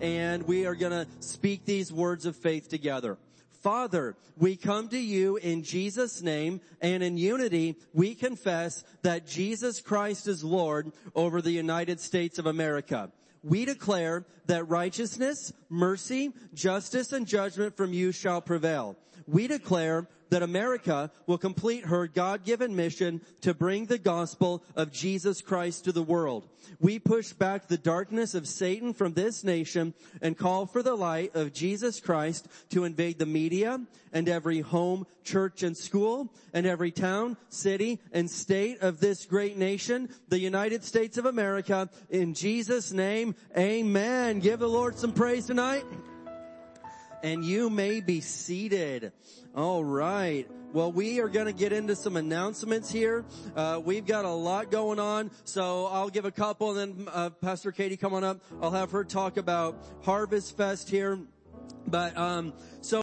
and we are gonna speak these words of faith together. Father, we come to you in Jesus' name and in unity we confess that Jesus Christ is Lord over the United States of America. We declare that righteousness, mercy, justice, and judgment from you shall prevail. We declare that America will complete her God-given mission to bring the gospel of Jesus Christ to the world. We push back the darkness of Satan from this nation and call for the light of Jesus Christ to invade the media and every home, church, and school and every town, city, and state of this great nation, the United States of America. In Jesus' name, amen. Give the Lord some praise tonight. And you may be seated. All right. Well, we are going to get into some announcements here. Uh, we've got a lot going on, so I'll give a couple, and then uh, Pastor Katie, come on up. I'll have her talk about Harvest Fest here. But um, so.